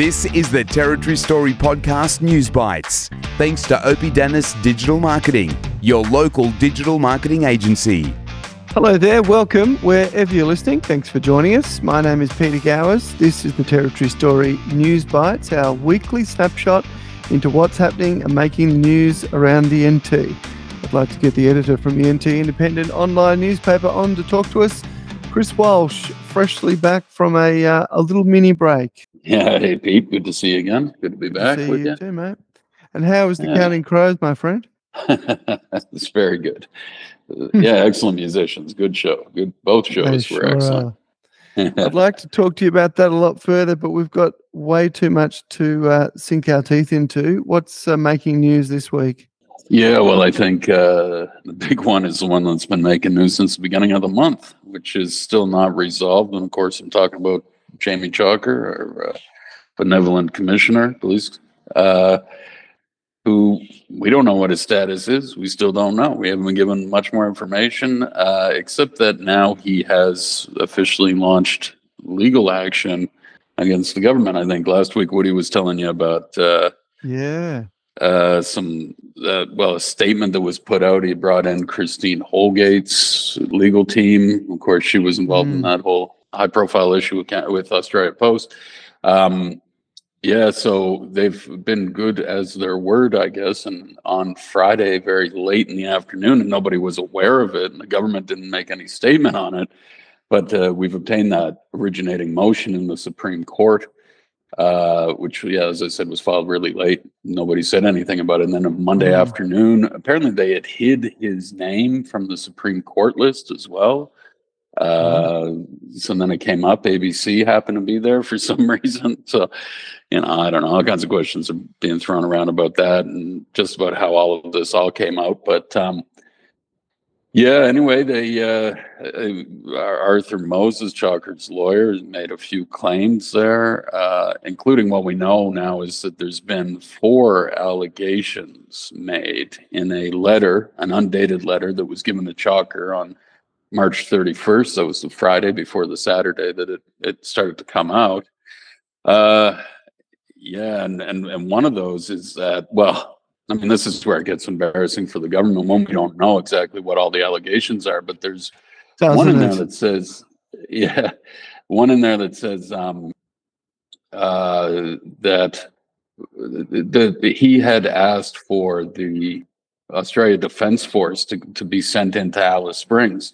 This is the Territory Story Podcast News Bites. Thanks to Oppidanus Digital Marketing, your local digital marketing agency. Hello there, welcome wherever you're listening. Thanks for joining us. My name is Peter Gowers. This is the Territory Story News Bites, our weekly snapshot into what's happening and making the news around the NT. I'd like to get the editor from the NT Independent online newspaper on to talk to us. Chris Walsh, freshly back from a uh, a little mini break. Yeah, hey Pete, good to see you again. Good to be back See with you you. too, mate. And how is the Yeah. Counting Crows, my friend? it's very good. Uh, yeah, excellent musicians. Good show. Good. Both They shows sure were excellent. I'd like to talk to you about that a lot further, but we've got way too much to uh, sink our teeth into. What's uh, making news this week? yeah, well, I think uh, the big one is the one that's been making news since the beginning of the month, which is still not resolved. And of course, I'm talking about Jamie Chalker, our uh, benevolent commissioner, police, uh, who we don't know what his status is. We still don't know. We haven't been given much more information, uh, except that now he has officially launched legal action against the government. I think last week Woody was telling you about uh, Yeah. uh, some, uh, well, a statement that was put out. He brought in Christine Holgate's legal team. Of course, she was involved in Mm. that whole high-profile issue with, with Australia Post. Um, yeah, so they've been good as their word, I guess. And on Friday, very late in the afternoon, and nobody was aware of it, and the government didn't make any statement on it. But uh, we've obtained that originating motion in the Supreme Court, uh, which, yeah, as I said, was filed really late. Nobody said anything about it. And then on Monday Mhm. afternoon, apparently they had hid his name from the Supreme Court list as well. Uh, so then it came up. ABC happened to be there for some reason. So, you know, I don't know. All kinds of questions are being thrown around about that and just about how all of this all came out. But um, yeah, anyway, they uh, uh, Arthur Moses, Chalker's lawyer, made a few claims there, uh, including what we know now is that there's been four allegations made in a letter, an undated letter that was given to Chalker on March 31st. That was the Friday before the Saturday that it, it started to come out. Uh, yeah, and, and and one of those is that well, I mean, this is where it gets embarrassing for the government when we don't know exactly what all the allegations are, but there's one in there that says, yeah, one in there that says um, uh, that that he had asked for the Australia Defence Force to, to be sent into Alice Springs.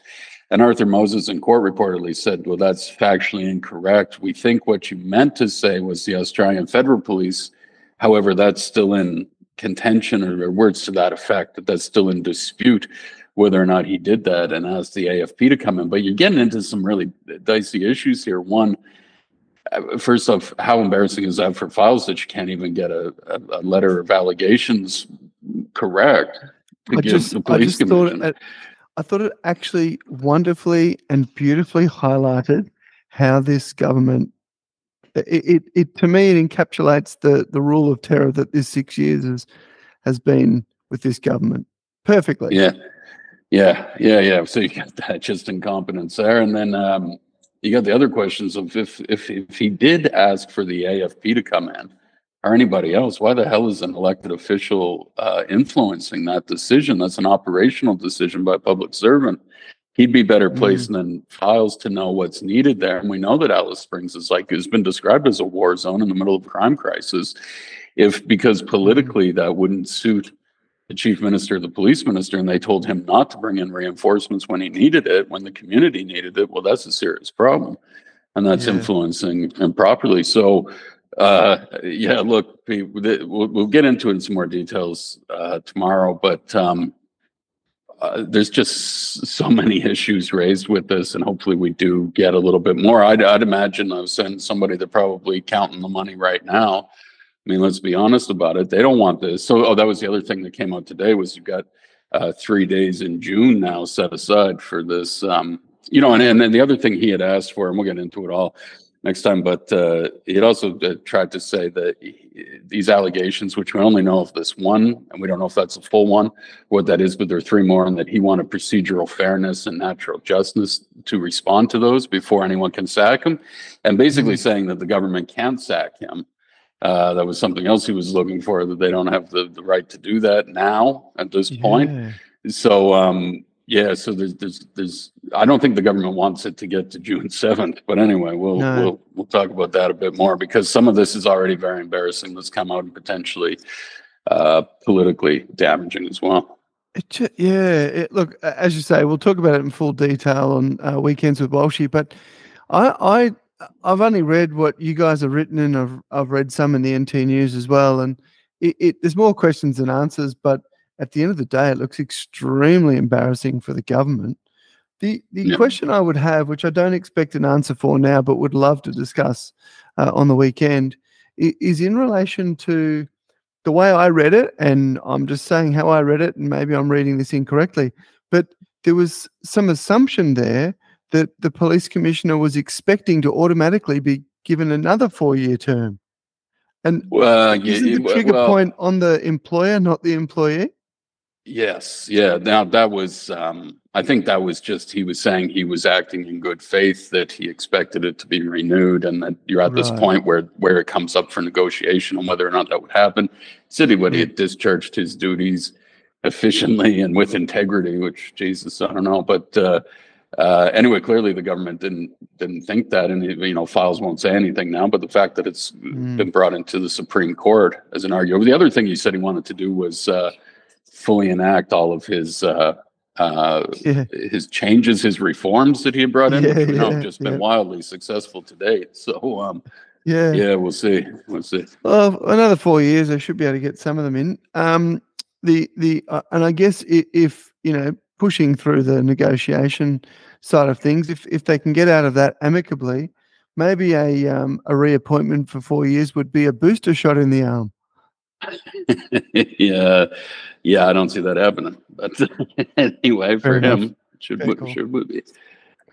And Arthur Moses in court reportedly said, well, that's factually incorrect. We think what you meant to say was the Australian Federal Police. However, that's still in contention or, or words to that effect, that that's still in dispute whether or not he did that and asked the AFP to come in. But you're getting into some really dicey issues here. One, first uh, off, how embarrassing is that for Fyles that you can't even get a, a letter of allegations correct? I just, I just thought it, I thought it actually wonderfully and beautifully highlighted how this government. It, it, it to me it encapsulates the the rule of terror that this six years has has been with this government perfectly. Yeah, yeah, yeah, yeah. So you got that just incompetence there, and then um, you got the other questions of if if if he did ask for the AFP to come in or anybody else, why the hell is an elected official uh, influencing that decision? That's an operational decision by a public servant. He'd be better placed than Fyles to know what's needed there. And we know that Alice Springs is like it's been described as a war zone in the middle of a crime crisis. If because politically that wouldn't suit the chief minister, the police minister, and they told him not to bring in reinforcements when he needed it, when the community needed it. Well, that's a serious problem, and that's Yeah. influencing improperly. So, uh, yeah, look, we'll, we'll get into it in some more details uh, tomorrow, but um, uh, there's just so many issues raised with this, and hopefully we do get a little bit more. I'd, I'd imagine I was saying somebody they're probably counting the money right now. I mean, let's be honest about it. They don't want this. So, oh, that was the other thing that came out today was you've got uh, three days in June now set aside for this. Um, you know, and, and then the other thing he had asked for, and we'll get into it all next time, but uh, he also uh, tried to say that he- these allegations, which we only know of this one, and we don't know if that's a full one, what that is, but there are three more, and that he wanted procedural fairness and natural justice to respond to those before anyone can sack him, and basically saying that the government can't sack him Uh, that was something else he was looking for. That they don't have the, the right to do that now at this point. So um, yeah, so there's there's there's I don't think the government wants it to get to June seventh, but anyway, we'll No. we'll we'll talk about that a bit more because some of this is already very embarrassing. That's come out and potentially uh, politically damaging as well. It yeah, it, look, as you say, we'll talk about it in full detail on uh, weekends with Walshy. But I, I, I've only read what you guys have written, and I've, I've read some in the NT News as well. And it, it, there's more questions than answers. But at the end of the day, it looks extremely embarrassing for the government. The the question I would have, which I don't expect an answer for now, but would love to discuss uh, on the weekend, is in relation to the way I read it, and I'm just saying how I read it, and maybe I'm reading this incorrectly, but there was some assumption there that the police commissioner was expecting to automatically be given another four year term. And Well, yeah, isn't the trigger well, point on the employer, not the employee? Yes, yeah. Now that was, um, I think that was just he was saying he was acting in good faith that he expected it to be renewed, and that you're at this Right. point where where it comes up for negotiation on whether or not that would happen. Said he would he Mm. had discharged his duties efficiently and with integrity, which Jesus, I don't know, but uh, uh, anyway, clearly the government didn't didn't think that, and you know, Fyles won't say anything now. But the fact that it's Mm. been brought into the Supreme Court as an argument. The other thing he said he wanted to do was. Uh, fully enact all of his uh, uh, Yeah. his changes, his reforms that he had brought in, Yeah, which we know have just been wildly successful to date. So, um, Yeah. yeah, we'll see. We'll see. Well, another four years, I should be able to get some of them in. Um, the the uh, and I guess i- if you know pushing through the negotiation side of things, if if they can get out of that amicably, maybe a um, a reappointment for four years would be a booster shot in the arm. yeah, yeah, I don't see that happening. But anyway, for him, should Very cool. should would be.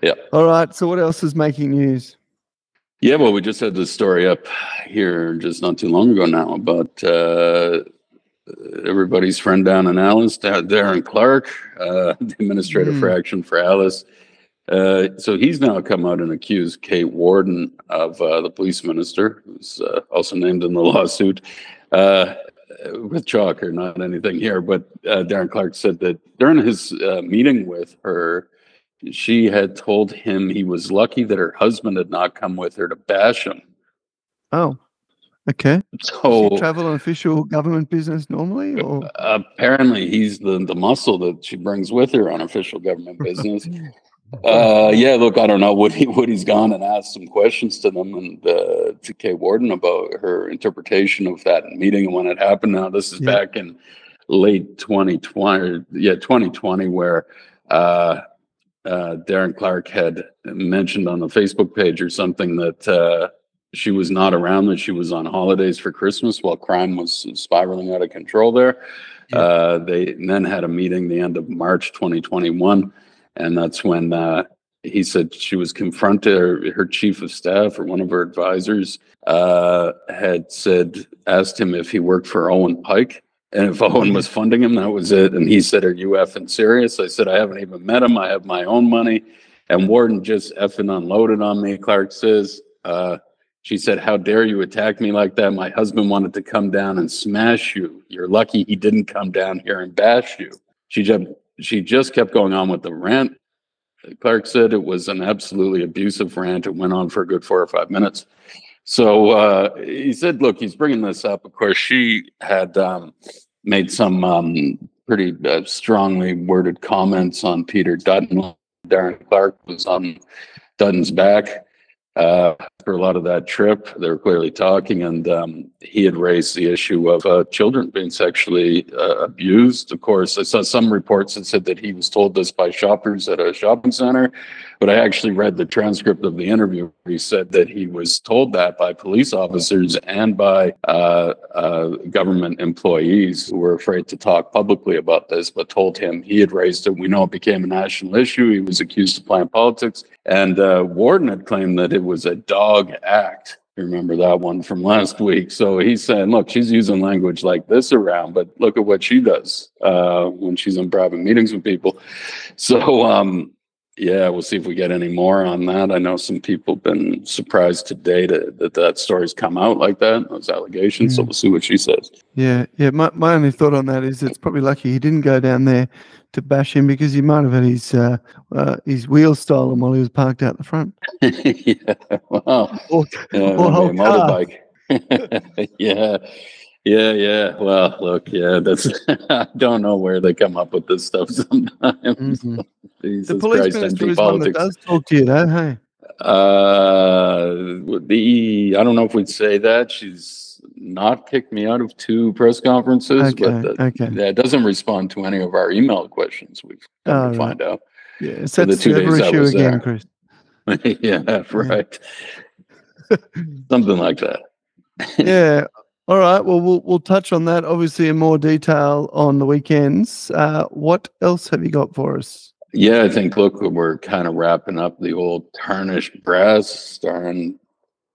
Yeah. All right. So what else is making news? Yeah, well, we just had this story up here just not too long ago now about uh, everybody's friend down in Alice, Da- Darren Clark, uh, the administrator for Mm. Action for Alice. Uh, so he's now come out and accused Kate Worden of uh, the police minister, who's uh, also named in the lawsuit, uh, with Chalker not anything here. But uh, Darren Clark said that during his uh, meeting with her, she had told him he was lucky that her husband had not come with her to bash him. Oh, okay. So She travel on official government business normally, or apparently he's the, the muscle that she brings with her on official government business. Uh, yeah, look, I don't know. Woody's gone and asked some questions to them and uh, to Kate Worden about her interpretation of that meeting and when it happened. Now this is Yeah. back in late 2020, yeah, 2020, where uh, uh, Darren Clark had mentioned on the Facebook page or something that uh, she was not around, that she was on holidays for Christmas while crime was spiraling out of control there. Yeah. Uh, they then had a meeting the end of March 2021 and that's when uh, he said she was confronted her, her chief of staff or one of her advisors uh, had said asked him if he worked for owen pike. And if owen was funding him that was it. And he said are you effing serious? I said i haven't even met him. I have my own money. And Worden just effing unloaded on me clark says. Uh, she said how dare you attack me like that? My husband wanted to come down and smash you. You're lucky he didn't come down here and bash you. She just she just kept going on with the rant. Clark said it was an absolutely abusive rant. It went on for a good four or five minutes. So uh, he said, "Look, he's bringing this up. Of course, she had um, made some um, pretty uh, strongly worded comments on Peter Dutton. Darren Clark was on Dutton's back uh, for a lot of that trip. They were clearly talking, and um, he had raised the issue of uh, children being sexually uh, abused. Of course, I saw some reports that said that he was told this by shoppers at a shopping center, but I actually read the transcript of the interview. Where he said that he was told that by police officers and by uh, uh, government employees who were afraid to talk publicly about this, but told him he had raised it. We know it became a national issue. He was accused of playing politics, and uh, Worden had claimed that it was a dog act. Remember that one from last week. So he's saying, look, she's using language like this around, but look at what she does uh, when she's in private meetings with people. So, um, yeah, we'll see if we get any more on that. I know some people have been surprised today to, that that story's come out like that, those allegations. So Mm. we'll see what she says. Yeah, yeah. My, my only thought on that is it's probably lucky he didn't go down there to bash him because he might have had his uh, uh, his wheels stolen while he was parked out the front. yeah, wow. Or, Yeah, Or whole a motorbike. yeah. Yeah, yeah. Well, look, yeah, that's I don't know where they come up with this stuff sometimes. Mhm. Jesus the police Christ, minister is one that politics. does talk to you, though. Hey, Uh, the I don't know if we'd say that she's not kicked me out of two press conferences, okay, but the, okay. that doesn't respond to any of our email questions. We've Oh, to right. find out. Yeah, so the two days other I issue was again, there. Chris. yeah, right. Something like that. yeah. All right. Well, we'll we'll touch on that obviously in more detail on the weekends. Uh, what else have you got for us? Yeah, I think look, we're kind of wrapping up the old tarnished brass, starring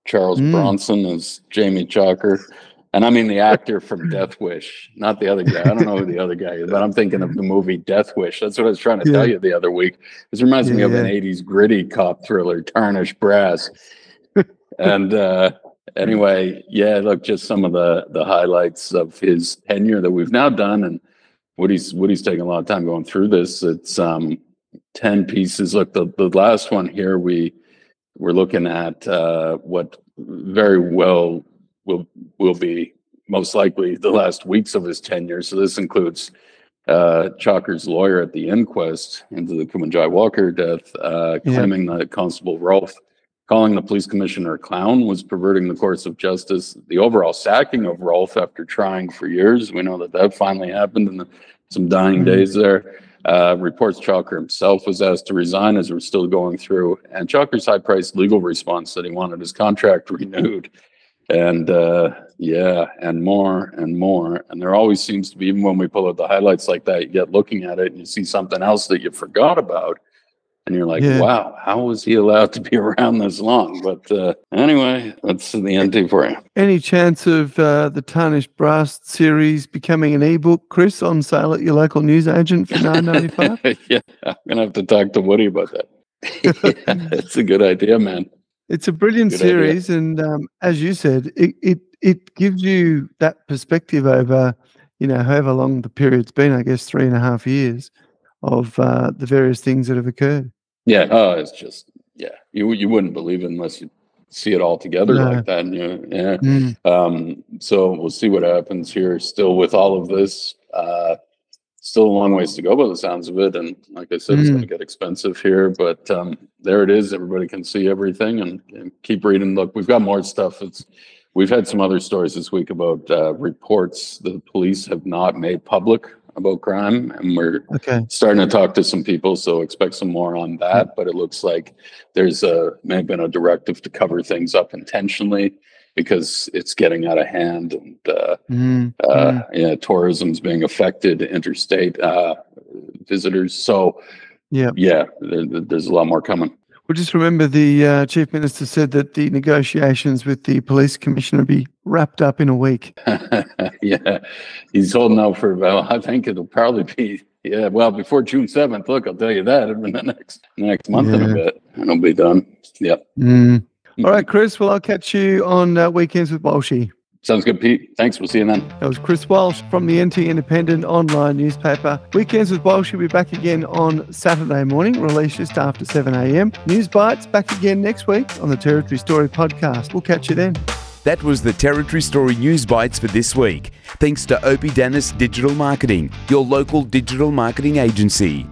Charles Mm. Bronson as Jamie Chalker. And I mean the actor from Death Wish, not the other guy. I don't know who the other guy is, but I'm thinking of the movie Death Wish. That's what I was trying to tell you the other week. This reminds me Yeah, of an 80s gritty cop thriller, Tarnished Brass. and uh anyway, yeah, look, just some of the the highlights of his tenure that we've now done and Woody's Woody's taking a lot of time going through this. It's um 10 pieces. Look, the, the last one here, we we're looking at uh, what very well will will be most likely the last weeks of his tenure. So this includes uh, Chalker's lawyer at the inquest into the Kumanjai Walker death, uh, Yeah. claiming that Constable Rolfe calling the police commissioner a clown was perverting the course of justice. The overall sacking of Rolfe after trying for years, we know that that finally happened in the, some dying Mhm. days there. Uh, reports Chalker himself was asked to resign as we're still going through, and Chalker's high-priced legal response that he wanted his contract renewed, and uh, yeah, and more and more. And there always seems to be, even when we pull out the highlights like that, you get looking at it and you see something else that you forgot about, and you're like, Yeah. wow, how was he allowed to be around this long? But uh, anyway, that's the NT for you. Any chance of uh, the Tarnished Brass series becoming an ebook, Chris, on sale at your local newsagent for nine ninety five? yeah, I'm gonna have to talk to Woody about that. yeah, it's a good idea, man. It's a brilliant Good idea. series, and um, as you said, it, it it gives you that perspective over, you know, however long the period's been. I guess three and a half years of uh, the various things that have occurred. Yeah, oh, it's just yeah, you you wouldn't believe it unless you see it all together No. like that. You, yeah. Mm. Um, so we'll see what happens here. Still with all of this, uh, still a long ways to go by the sounds of it. And like I said, it's Mm. going to get expensive here, but um, there it is. Everybody can see everything and, and keep reading. Look, we've got more stuff. It's we've had some other stories this week about uh, reports the police have not made public about crime, and we're Okay. starting to talk to some people, so expect some more on that. But it looks like there's a may have been a directive to cover things up intentionally because it's getting out of hand and uh, Mm. uh, yeah, tourism's being affected, interstate uh, visitors. So Yeah. yeah, there- there's a lot more coming. Well, just remember the uh, chief minister said that the negotiations with the police commissioner be wrapped up in a week. yeah, he's holding out for. Well, I think it'll probably be. Yeah, well, before June seventh. Look, I'll tell you that in the next next month and Yeah. a bit, and it'll be done. Yep. Mm. All right, Chris. Well, I'll catch you on uh, weekends with Walshy. Sounds good, Pete. Thanks. We'll see you then. That was Chris Walsh from the NT Independent online newspaper. Weekends with Walsh will be back again on Saturday morning, released just after 7 a.m. News Bites back again next week on the Territory Story podcast. We'll catch you then. That was the Territory Story News Bites for this week. Thanks to Oppidanus Digital Marketing, your local digital marketing agency.